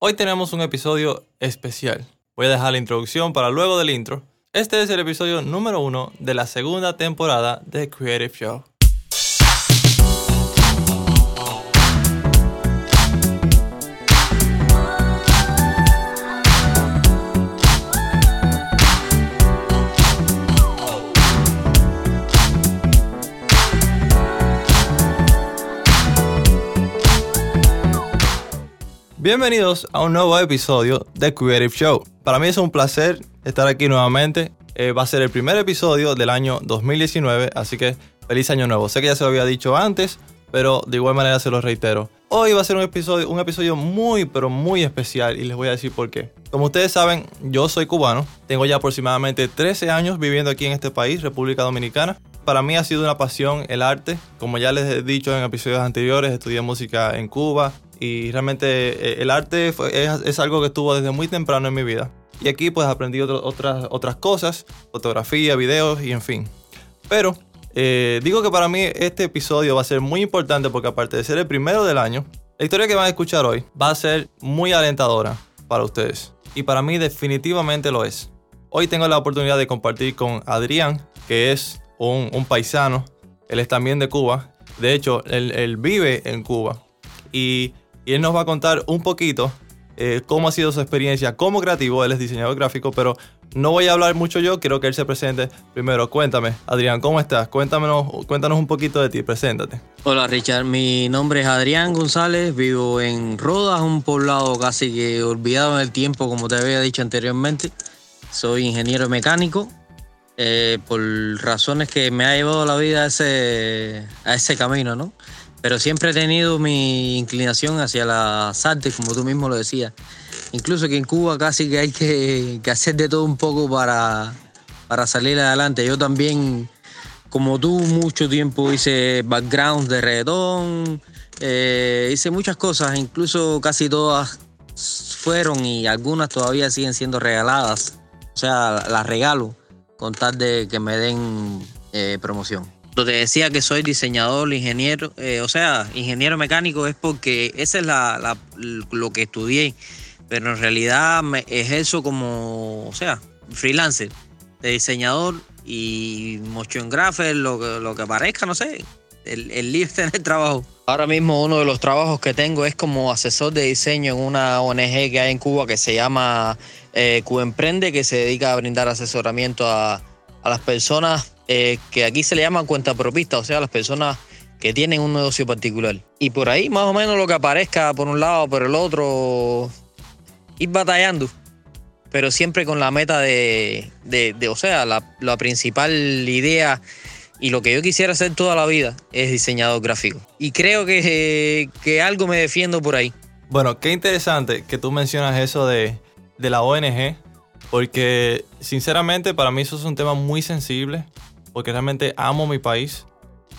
Hoy tenemos un episodio especial. Voy a dejar la introducción para luego del intro. Este es el episodio número uno de la segunda temporada de Creative Show. Bienvenidos a un nuevo episodio de Creative Show. Para mí es un placer estar aquí nuevamente. Eh, va a ser el primer episodio del año 2019, así que feliz año nuevo. Sé que ya se lo había dicho antes, pero de igual manera se lo reitero. Hoy va a ser un episodio, un episodio muy, pero muy especial y les voy a decir por qué. Como ustedes saben, yo soy cubano, tengo ya aproximadamente 13 años viviendo aquí en este país, República Dominicana. Para mí ha sido una pasión el arte. Como ya les he dicho en episodios anteriores, estudié música en Cuba, y realmente eh, el arte es, algo que estuvo desde muy temprano en mi vida. Y aquí pues aprendí otras, otras cosas, fotografía, videos y en fin. Pero eh, digo que para mí este episodio va a ser muy importante porque aparte de ser el primero del año, la historia que van a escuchar hoy va a ser muy alentadora para ustedes. Y para mí definitivamente lo es. Hoy tengo la oportunidad de compartir con Adrián, que es un, un paisano. Él es también de Cuba. De hecho, él, él vive en Cuba. Y y él nos va a contar un poquito eh, cómo ha sido su experiencia como creativo. Él es diseñador gráfico, pero no voy a hablar mucho yo, quiero que él se presente. Primero, cuéntame, Adrián, ¿cómo estás? Cuéntanos, cuéntanos un poquito de ti, preséntate. Hola Richard, mi nombre es Adrián González, vivo en Rodas, un poblado casi que olvidado en el tiempo, como te había dicho anteriormente. Soy ingeniero mecánico, eh, por razones que me ha llevado la vida a ese, a ese camino, ¿no? Pero siempre he tenido mi inclinación hacia las artes, como tú mismo lo decías. Incluso que en Cuba casi que hay que, hacer de todo un poco para, para salir adelante. Yo también, como tú, mucho tiempo hice background de reggaetón, eh, hice muchas cosas, incluso casi todas fueron y algunas todavía siguen siendo regaladas. O sea, las regalo con tal de que me den eh, promoción. Te decía que soy diseñador, ingeniero, eh, o sea, ingeniero mecánico es porque ese es la, lo que estudié, pero en realidad me ejerzo como, o sea, freelancer, diseñador y motion grapher, lo, lo que parezca, no sé, el, el en el trabajo. Ahora mismo uno de los trabajos que tengo es como asesor de diseño en una ONG que hay en Cuba que se llama eh, Cuemprende, que se dedica a brindar asesoramiento a, a las personas eh, que aquí se le llama cuenta propista, o sea, las personas que tienen un negocio particular. Y por ahí, más o menos, lo que aparezca por un lado por el otro, ir batallando, pero siempre con la meta de, de, o sea, la, la, principal idea y lo que yo quisiera hacer toda la vida es diseñador gráfico. Y creo que, que algo me defiendo por ahí. Bueno, qué interesante que tú mencionas eso de, de la ONG, porque sinceramente para mí eso es un tema muy sensible porque realmente amo mi país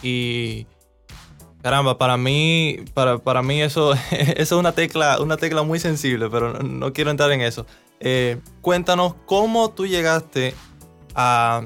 y caramba, para mí, para, para mí eso, eso es una tecla, una tecla muy sensible, pero no, quiero entrar en eso. Eh, cuéntanos cómo tú llegaste a,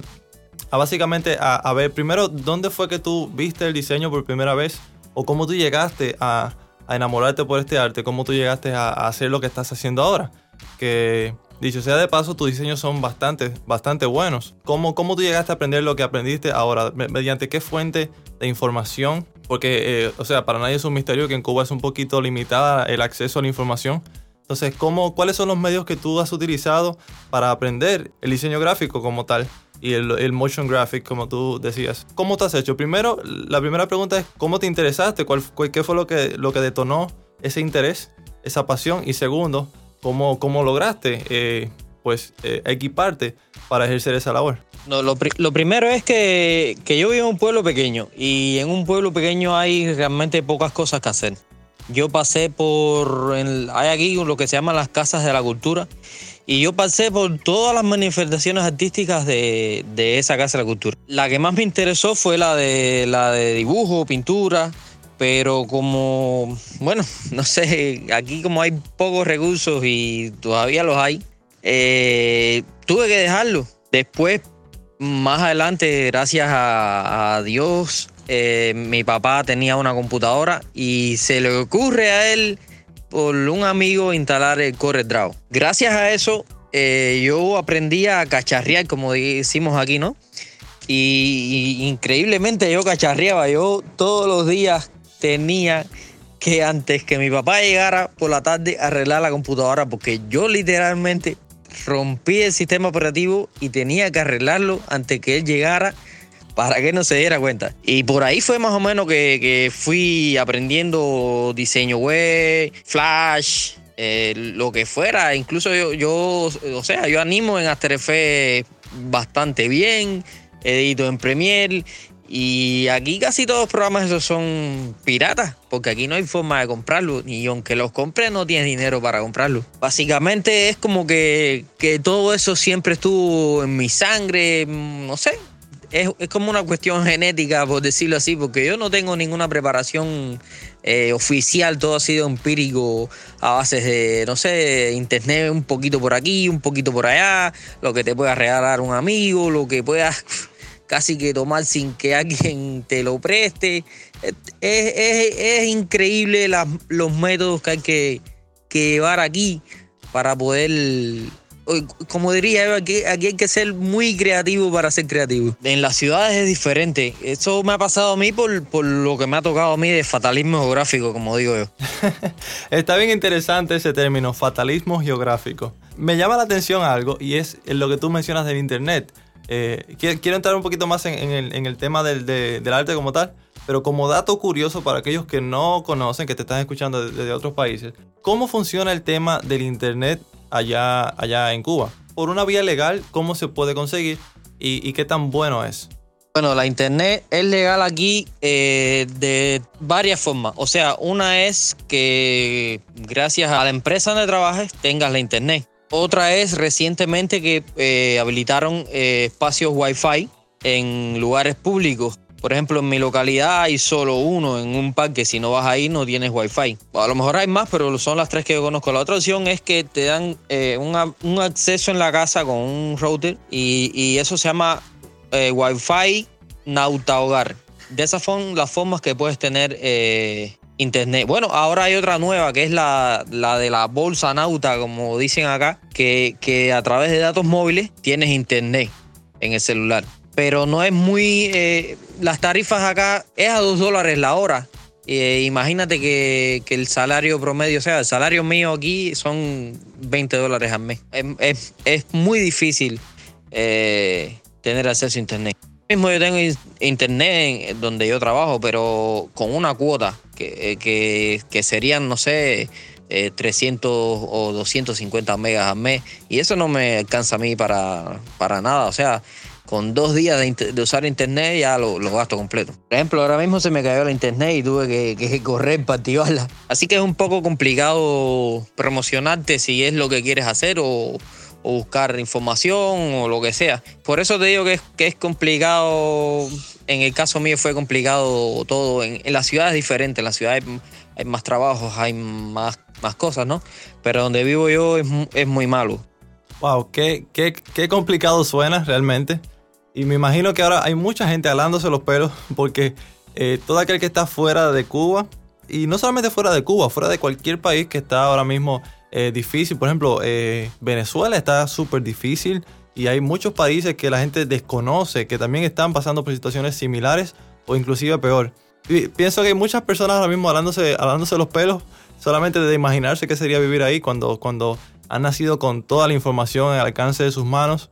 a básicamente a, ver, primero, ¿dónde fue que tú viste el diseño por primera vez? ¿O cómo tú llegaste a, a enamorarte por este arte? ¿Cómo tú llegaste a, a hacer lo que estás haciendo ahora? Que Dicho sea de paso, tus diseños son bastante, bastante buenos. ¿Cómo, ¿Cómo tú llegaste a aprender lo que aprendiste ahora? ¿Mediante qué fuente de información? Porque, eh, o sea, para nadie es un misterio que en Cuba es un poquito limitada el acceso a la información. Entonces, ¿cómo, ¿cuáles son los medios que tú has utilizado para aprender el diseño gráfico como tal? Y el, motion graphic, como tú decías. ¿Cómo te has hecho? Primero, la primera pregunta es, ¿cómo te interesaste? ¿Cuál, ¿Qué fue lo que, lo que detonó ese interés, esa pasión? Y segundo, ¿Cómo, cómo lograste eh, pues, eh, equiparte para ejercer esa labor? No, lo, lo, primero es que, que, yo vivo en un pueblo pequeño y en un pueblo pequeño hay realmente pocas cosas que hacer. Yo pasé por, hay aquí lo que se llaman las casas de la cultura y yo pasé por todas las manifestaciones artísticas de, de, esa casa de la cultura. La que más me interesó fue la de, la de dibujo, pintura, pero como, bueno, no sé, aquí como hay pocos recursos y todavía los hay, eh, tuve que dejarlo. Después, más adelante, gracias a, Dios, eh, mi papá tenía una computadora y se le ocurre a él por un amigo instalar el CorelDRAW. Gracias a eso, eh, yo aprendí a cacharrear, como decimos aquí, ¿no? Y, increíblemente yo cacharreaba, yo todos los días tenía que antes que mi papá llegara por la tarde arreglar la computadora porque yo literalmente rompí el sistema operativo y tenía que arreglarlo antes que él llegara para que no se diera cuenta. Y por ahí fue más o menos que, fui aprendiendo diseño web, flash, eh, lo que fuera. Incluso yo, yo, o sea, yo animo en After Effects bastante bien edito en Premiere. Y aquí casi todos los programas esos son piratas, porque aquí no hay forma de comprarlo, y aunque los compres no tienes dinero para comprarlo. Básicamente es como que, todo eso siempre estuvo en mi sangre, no sé, es, como una cuestión genética, por decirlo así, porque yo no tengo ninguna preparación eh, oficial, todo ha sido empírico a base de, no sé, internet un poquito por aquí, un poquito por allá, lo que te pueda regalar un amigo, lo que puedas casi que tomar sin que alguien te lo preste. Es, increíble los métodos que hay que, llevar aquí para poder como diría yo, aquí, aquí, hay que ser muy creativo para ser creativo. En las ciudades es diferente. Eso me ha pasado a mí por, por lo que me ha tocado a mí de fatalismo geográfico, como digo yo. Está bien interesante ese término, fatalismo geográfico. Me llama la atención algo y es lo que tú mencionas del Internet. Eh, quiero, entrar un poquito más en, el, tema del, arte como tal, pero como dato curioso para aquellos que no conocen, que te están escuchando desde, otros países, ¿cómo funciona el tema del Internet allá, allá en Cuba? Por una vía legal, ¿cómo se puede conseguir y, qué tan bueno es? Bueno, la internet es legal aquí eh, de varias formas. O sea, una es que gracias a la empresa donde trabajes tengas la internet. Otra es recientemente que eh, habilitaron eh, espacios Wi-Fi en lugares públicos. Por ejemplo, en mi localidad hay solo uno en un parque. Si no vas ahí, no tienes Wi-Fi. A lo mejor hay más, pero son las tres que yo conozco. La otra opción es que te dan eh, un acceso en la casa con un router y, eso se llama Wi-Fi Nauta Hogar. De esas son las formas que puedes tener Internet. Bueno, ahora hay otra nueva que es la, de la bolsa nauta, como dicen acá, que, a través de datos móviles tienes Internet en el celular. Pero no es muy... Eh, las tarifas acá es a 2 dólares la hora. Eh, imagínate que, el salario promedio, o sea, el salario mío aquí son 20 dólares al mes. Es, muy difícil eh, tener acceso a Internet mismo yo tengo internet donde yo trabajo, pero con una cuota que, eh, que, serían, no sé, 300 eh, o 250 megas al mes. Y eso no me alcanza a mí para, para nada. O sea, con dos días de, usar internet ya lo, gasto completo. Por ejemplo, ahora mismo se me cayó la internet y tuve que, que, correr para activarla. Así que es un poco complicado promocionarte si es lo que quieres hacer o o buscar información o lo que sea. Por eso te digo que es, que es complicado, en el caso mío fue complicado todo, en, en la ciudad es diferente, en la ciudad hay, más trabajos, hay más, más cosas, ¿no? Pero donde vivo yo es, muy malo. Wow, qué, qué, qué complicado suena realmente. Y me imagino que ahora hay mucha gente alándose los pelos porque eh, todo aquel que está fuera de Cuba, y no solamente fuera de Cuba, fuera de cualquier país que está ahora mismo eh, difícil. Por ejemplo, eh, Venezuela está súper difícil y hay muchos países que la gente desconoce que también están pasando por situaciones similares o inclusive peor. pienso que hay muchas personas ahora mismo hablándose, hablándose los pelos solamente de imaginarse qué sería vivir ahí cuando, cuando han nacido con toda la información al alcance de sus manos.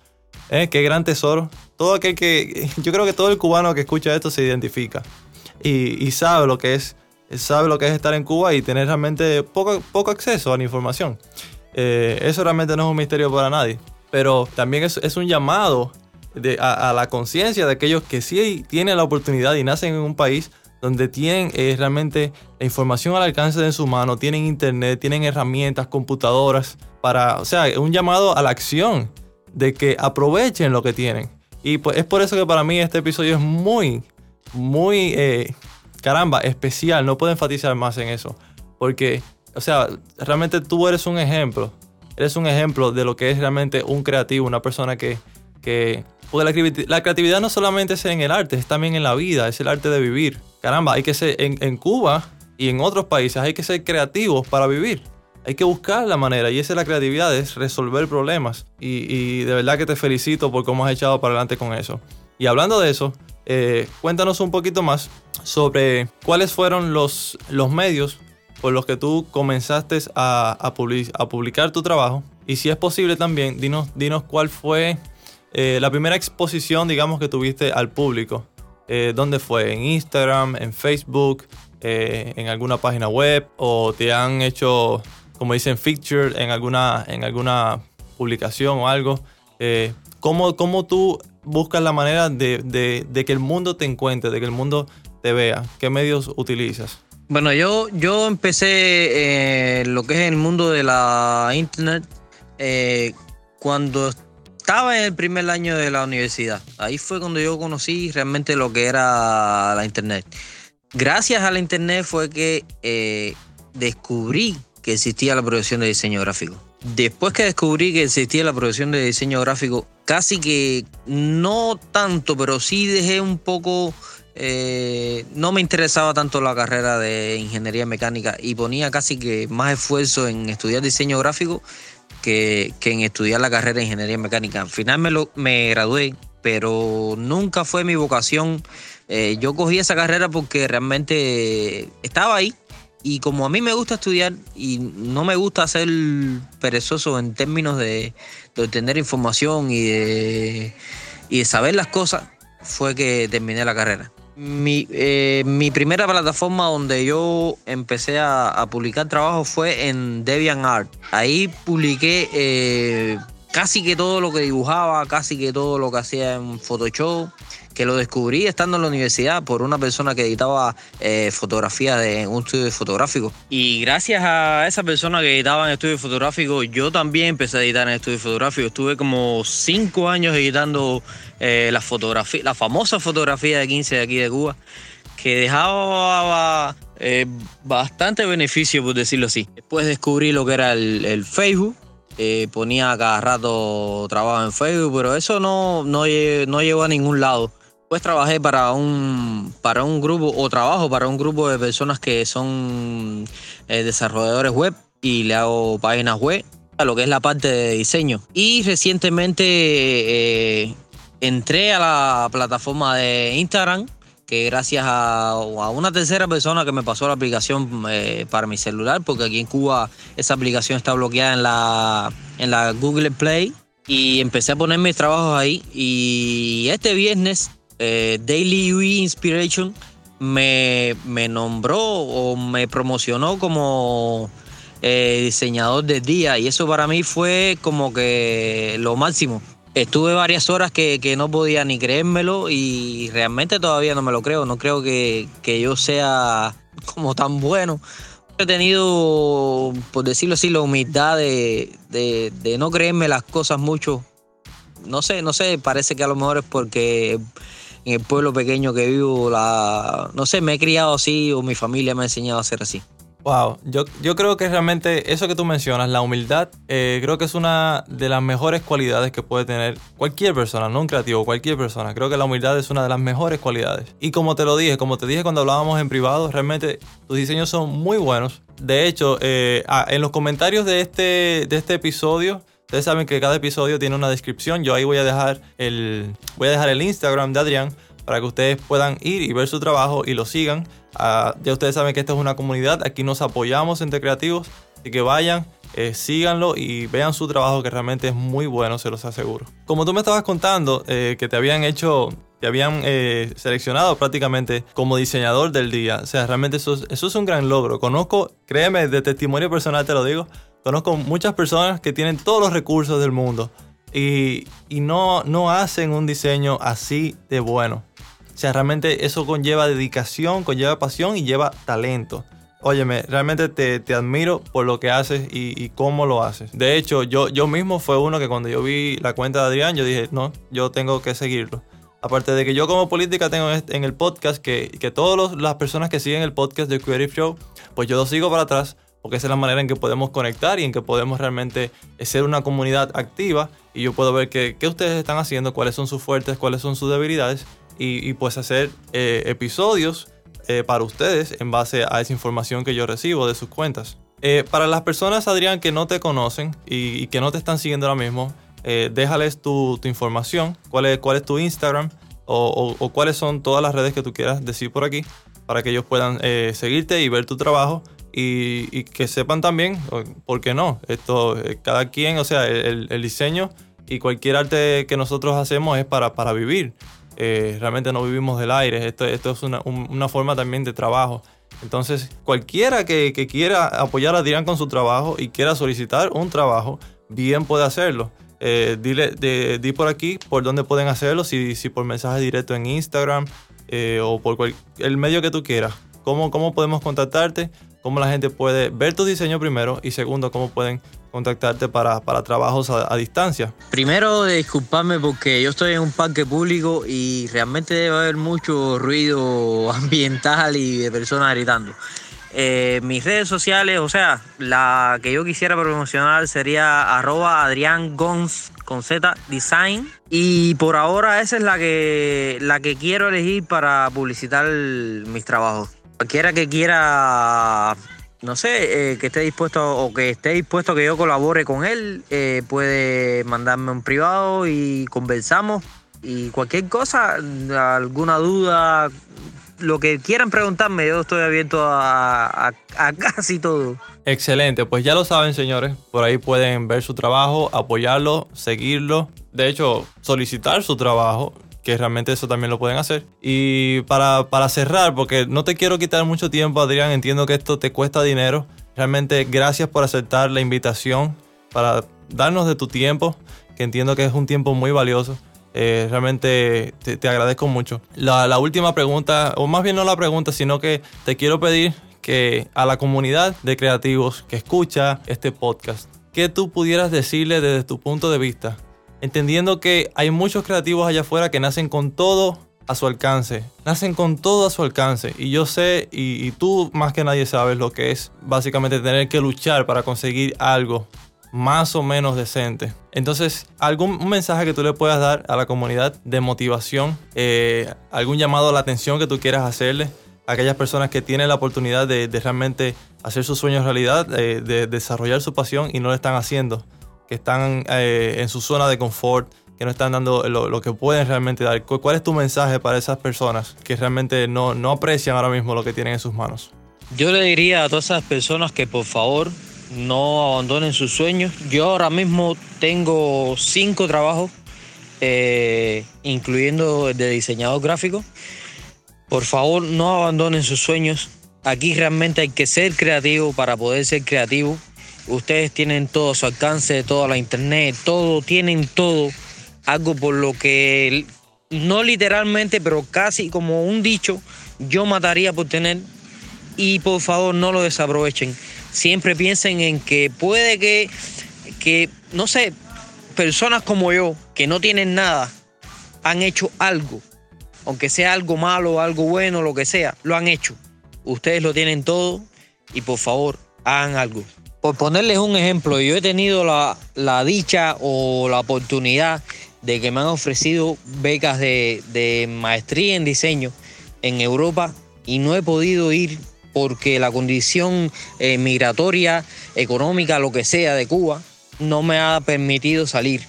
¿Eh? Qué gran tesoro. Todo aquel que. Yo creo que todo el cubano que escucha esto se identifica y, y sabe lo que es sabe lo que es estar en Cuba y tener realmente poco, poco acceso a la información. Eh, eso realmente no es un misterio para nadie. Pero también es, un llamado a, la conciencia de aquellos que sí tienen la oportunidad y nacen en un país donde tienen eh, realmente la información al alcance de su mano, tienen internet, tienen herramientas, computadoras, para, o sea, un llamado a la acción de que aprovechen lo que tienen. Y pues es por eso que para mí este episodio es muy, muy eh, caramba, especial, no puedo enfatizar más en eso. Porque, o sea, realmente tú eres un ejemplo. Eres un ejemplo de lo que es realmente un creativo, una persona que... que porque la, creatividad no solamente es en el arte, es también en la vida, es el arte de vivir. Caramba, hay que ser... En, Cuba y en otros países hay que ser creativos para vivir. Hay que buscar la manera y esa es la creatividad, es resolver problemas. Y, de verdad que te felicito por cómo has echado para adelante con eso. Y hablando de eso, eh, cuéntanos un poquito más sobre cuáles fueron los, los medios por los que tú comenzaste a, a, publicar tu trabajo. Y si es posible también, dinos, dinos cuál fue eh, la primera exposición, digamos, que tuviste al público. Eh, ¿Dónde fue? ¿En Instagram? ¿En Facebook? Eh, ¿En alguna página web? ¿O te han hecho, como dicen, feature en alguna, en alguna publicación o algo? ¿cómo, ¿cómo, tú buscas la manera de, de, de que el mundo te encuentre, de que el mundo te vea? ¿Qué medios utilizas? Bueno, yo, yo empecé lo que es el mundo de la internet cuando estaba en el primer año de la universidad. Ahí fue cuando yo conocí realmente lo que era la internet. Gracias a la internet fue que eh, descubrí que existía la profesión de diseño gráfico. Después que descubrí que existía la profesión de diseño gráfico, casi que no tanto, pero sí dejé un poco eh, no me interesaba tanto la carrera de ingeniería mecánica y ponía casi que más esfuerzo en estudiar diseño gráfico que, en estudiar la carrera de ingeniería mecánica. Al final me, lo, me gradué, pero nunca fue mi vocación. Eh, yo cogí esa carrera porque realmente estaba ahí y como a mí me gusta estudiar y no me gusta ser perezoso en términos de, de obtener información y de, y de saber las cosas, fue que terminé la carrera. Mi, eh, mi, primera plataforma donde yo empecé a, publicar trabajo fue en DeviantArt. Ahí publiqué eh, casi que todo lo que dibujaba, casi que todo lo que hacía en Photoshop que lo descubrí estando en la universidad por una persona que editaba eh, fotografía de un estudio fotográfico. Y gracias a esa persona que editaba en estudio fotográfico, yo también empecé a editar en estudio fotográfico. Estuve como cinco años editando eh, la fotografía, la famosa fotografía de 15 de aquí de Cuba, que dejaba eh, bastante beneficio, por decirlo así. Después descubrí lo que era el, Facebook. Ponía cada rato trabajo en Facebook, pero eso no, no, no llegó a ningún lado. Después trabajé para un, para un grupo, o trabajo para un grupo de personas que son eh, desarrolladores web y le hago páginas web a lo que es la parte de diseño. Y recientemente eh, entré a la plataforma de Instagram, que gracias a, una tercera persona que me pasó la aplicación eh, para mi celular, porque aquí en Cuba esa aplicación está bloqueada en la, en la Google Play. Y empecé a poner mis trabajos ahí. Y este viernes eh, Daily UI Inspiration me, nombró o me promocionó como eh, diseñador de día y eso para mí fue como que lo máximo. Estuve varias horas que, no podía ni creérmelo y realmente todavía no me lo creo. No creo que, yo sea como tan bueno. He tenido, por decirlo así, la humildad de, de, de no creerme las cosas mucho. No sé, no sé, parece que a lo mejor es porque en el pueblo pequeño que vivo, la, no sé, me he criado así o mi familia me ha enseñado a ser así. Wow, yo, yo creo que realmente eso que tú mencionas, la humildad, eh, creo que es una de las mejores cualidades que puede tener cualquier persona, no un creativo, cualquier persona. Creo que la humildad es una de las mejores cualidades. Y como te lo dije, como te dije cuando hablábamos en privado, realmente tus diseños son muy buenos. De hecho, eh, ah, en los comentarios de este, de este episodio, Ustedes saben que cada episodio tiene una descripción. Yo ahí voy a dejar el, voy a dejar el Instagram de Adrián para que ustedes puedan ir y ver su trabajo y lo sigan. Ah, ya ustedes saben que esta es una comunidad. Aquí nos apoyamos entre creativos. Así que vayan, eh, síganlo y vean su trabajo que realmente es muy bueno, se los aseguro. Como tú me estabas contando eh, que te habían hecho te habían eh, seleccionado prácticamente como diseñador del día. O sea, realmente eso, eso es un gran logro. Conozco, créeme, de testimonio personal te lo digo, Conozco muchas personas que tienen todos los recursos del mundo y, no, no hacen un diseño así de bueno. O sea, realmente eso conlleva dedicación, conlleva pasión y lleva talento. Óyeme, realmente te, admiro por lo que haces y, cómo lo haces. De hecho, yo, yo mismo fue uno que cuando yo vi la cuenta de Adrián, yo dije, no, yo tengo que seguirlo. Aparte de que yo como política tengo en el podcast que, que todas las personas que siguen el podcast de Creative Show, pues yo lo sigo para atrás porque esa es la manera en que podemos conectar y en que podemos realmente ser una comunidad activa y yo puedo ver qué, ustedes están haciendo, cuáles son sus fuertes, cuáles son sus debilidades y, pues hacer eh, episodios eh, para ustedes en base a esa información que yo recibo de sus cuentas. Eh, para las personas, Adrián, que no te conocen y, que no te están siguiendo ahora mismo, déjales tu, información, cuál es, cuál es tu Instagram o, cuáles son todas las redes que tú quieras decir por aquí para que ellos puedan seguirte y ver tu trabajo y, que sepan también, ¿por qué no? Esto, cada quien, o sea, el, el diseño y cualquier arte que nosotros hacemos es para, para vivir. Eh, realmente no vivimos del aire, esto, esto es una, una, forma también de trabajo. Entonces, cualquiera que, quiera apoyar a Adrián con su trabajo y quiera solicitar un trabajo, bien puede hacerlo. Eh, dile, di por aquí por dónde pueden hacerlo, si, si por mensaje directo en Instagram eh, o por el medio que tú quieras. ¿Cómo, ¿Cómo podemos contactarte? ¿Cómo la gente puede ver tu diseño primero? Y segundo, ¿cómo pueden contactarte para, para trabajos a, distancia? Primero, disculparme porque yo estoy en un parque público y realmente debe haber mucho ruido ambiental y de personas gritando. Eh, mis redes sociales, o sea, la que yo quisiera promocionar sería arroba Adrián con Z Design. Y por ahora esa es la que, la que quiero elegir para publicitar mis trabajos. Cualquiera que quiera no sé, eh, que esté dispuesto o que esté dispuesto a que yo colabore con él, eh, puede mandarme un privado y conversamos. Y cualquier cosa, alguna duda, lo que quieran preguntarme, yo estoy abierto a, a, casi todo. Excelente, pues ya lo saben señores, por ahí pueden ver su trabajo, apoyarlo, seguirlo, de hecho solicitar su trabajo que realmente eso también lo pueden hacer. Y para, para cerrar, porque no te quiero quitar mucho tiempo, Adrián, entiendo que esto te cuesta dinero. Realmente gracias por aceptar la invitación, para darnos de tu tiempo, que entiendo que es un tiempo muy valioso. Eh, realmente te, agradezco mucho. La, la, última pregunta, o más bien no la pregunta, sino que te quiero pedir que a la comunidad de creativos que escucha este podcast, que tú pudieras decirle desde tu punto de vista entendiendo que hay muchos creativos allá afuera que nacen con todo a su alcance, nacen con todo a su alcance. Y yo sé y, tú más que nadie sabes lo que es básicamente tener que luchar para conseguir algo más o menos decente. Entonces, algún mensaje que tú le puedas dar a la comunidad de motivación, eh, algún llamado a la atención que tú quieras hacerle a aquellas personas que tienen la oportunidad de, realmente hacer sus sueños realidad, de desarrollar su pasión y no lo están haciendo que están eh, en su zona de confort, que no están dando lo, que pueden realmente dar. ¿Cuál es tu mensaje para esas personas que realmente no, no aprecian ahora mismo lo que tienen en sus manos? Yo le diría a todas esas personas que por favor no abandonen sus sueños. Yo ahora mismo tengo cinco trabajos, eh, incluyendo el de diseñador gráfico. Por favor, no abandonen sus sueños. Aquí realmente hay que ser creativo para poder ser creativo. Ustedes tienen todo su alcance, toda la internet, todo, tienen todo. Algo por lo que, no literalmente, pero casi como un dicho, yo mataría por tener. Y por favor no lo desaprovechen. Siempre piensen en que puede que, que, no sé, personas como yo, que no tienen nada, han hecho algo. Aunque sea algo malo, algo bueno, lo que sea, lo han hecho. Ustedes lo tienen todo y por favor hagan algo. Por ponerles un ejemplo, yo he tenido la, dicha o la oportunidad de que me han ofrecido becas de, maestría en diseño en Europa y no he podido ir porque la condición eh, migratoria, económica, lo que sea de Cuba, no me ha permitido salir.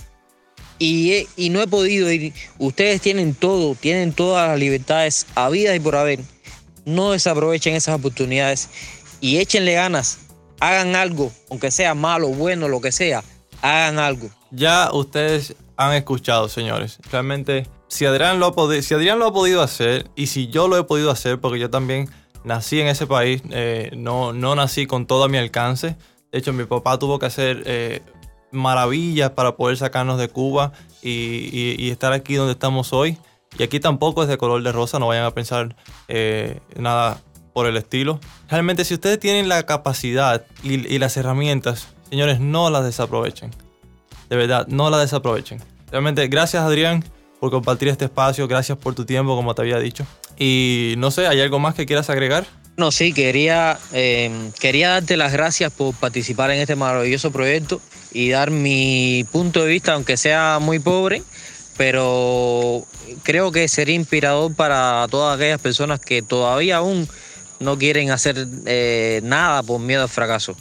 Y, y, no he podido ir. Ustedes tienen todo, tienen todas las libertades habidas y por haber. No desaprovechen esas oportunidades y échenle ganas hagan algo, aunque sea malo, bueno, lo que sea, hagan algo. Ya ustedes han escuchado, señores. Realmente, si Adrián lo ha, si Adrián lo ha podido hacer y si yo lo he podido hacer, porque yo también nací en ese país, eh, no, no nací con todo a mi alcance. De hecho, mi papá tuvo que hacer eh, maravillas para poder sacarnos de Cuba y, estar aquí donde estamos hoy. Y aquí tampoco es de color de rosa, no vayan a pensar eh, nada por el estilo. Realmente si ustedes tienen la capacidad y, las herramientas, señores, no las desaprovechen. De verdad, no las desaprovechen. Realmente, gracias Adrián por compartir este espacio, gracias por tu tiempo, como te había dicho. Y no sé, ¿hay algo más que quieras agregar? No, sí, quería, eh, quería darte las gracias por participar en este maravilloso proyecto y dar mi punto de vista, aunque sea muy pobre, pero creo que sería inspirador para todas aquellas personas que todavía aún no quieren hacer eh, nada por miedo al fracaso.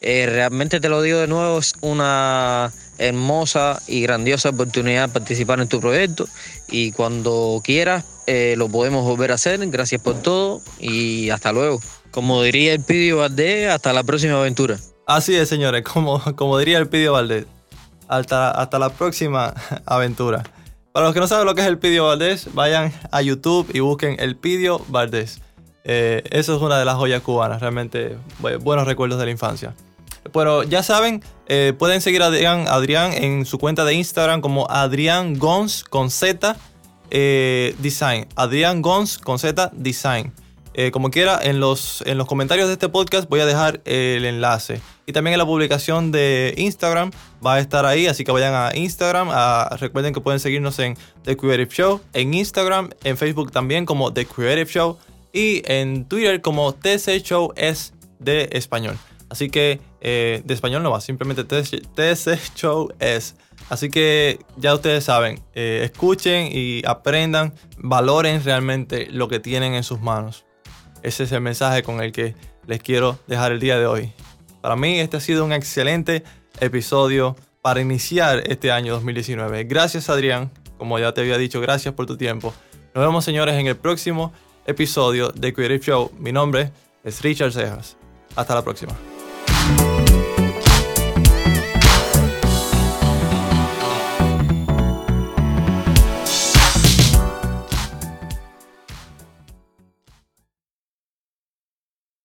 Eh, realmente te lo digo de nuevo, es una hermosa y grandiosa oportunidad participar en tu proyecto y cuando quieras eh, lo podemos volver a hacer. Gracias por todo y hasta luego. Como diría el Pidio Valdés, hasta la próxima aventura. Así es, señores, como, como diría el Pidio Valdés, hasta, hasta la próxima aventura. Para los que no saben lo que es el Pidio Valdés, vayan a YouTube y busquen el Pidio Valdés. Eh, eso es una de las joyas cubanas, realmente buenos recuerdos de la infancia. Pero ya saben, eh, pueden seguir a Adrián, en su cuenta de Instagram como Adrián Gons con Z eh, Design. Adrián Gons con Z Design. Como quiera, en los, en los comentarios de este podcast voy a dejar el enlace. Y también en la publicación de Instagram va a estar ahí, así que vayan a Instagram. recuerden que pueden seguirnos en The Creative Show, en Instagram, en Facebook también como The Creative Show y en Twitter como TC Show es de español. Así que eh, de español no va, simplemente TC Show es. Así que ya ustedes saben, eh, escuchen y aprendan, valoren realmente lo que tienen en sus manos. Ese es el mensaje con el que les quiero dejar el día de hoy. Para mí este ha sido un excelente episodio para iniciar este año 2019. Gracias Adrián, como ya te había dicho, gracias por tu tiempo. Nos vemos señores en el próximo episodio de Creative Show. Mi nombre es Richard Cejas. Hasta la próxima.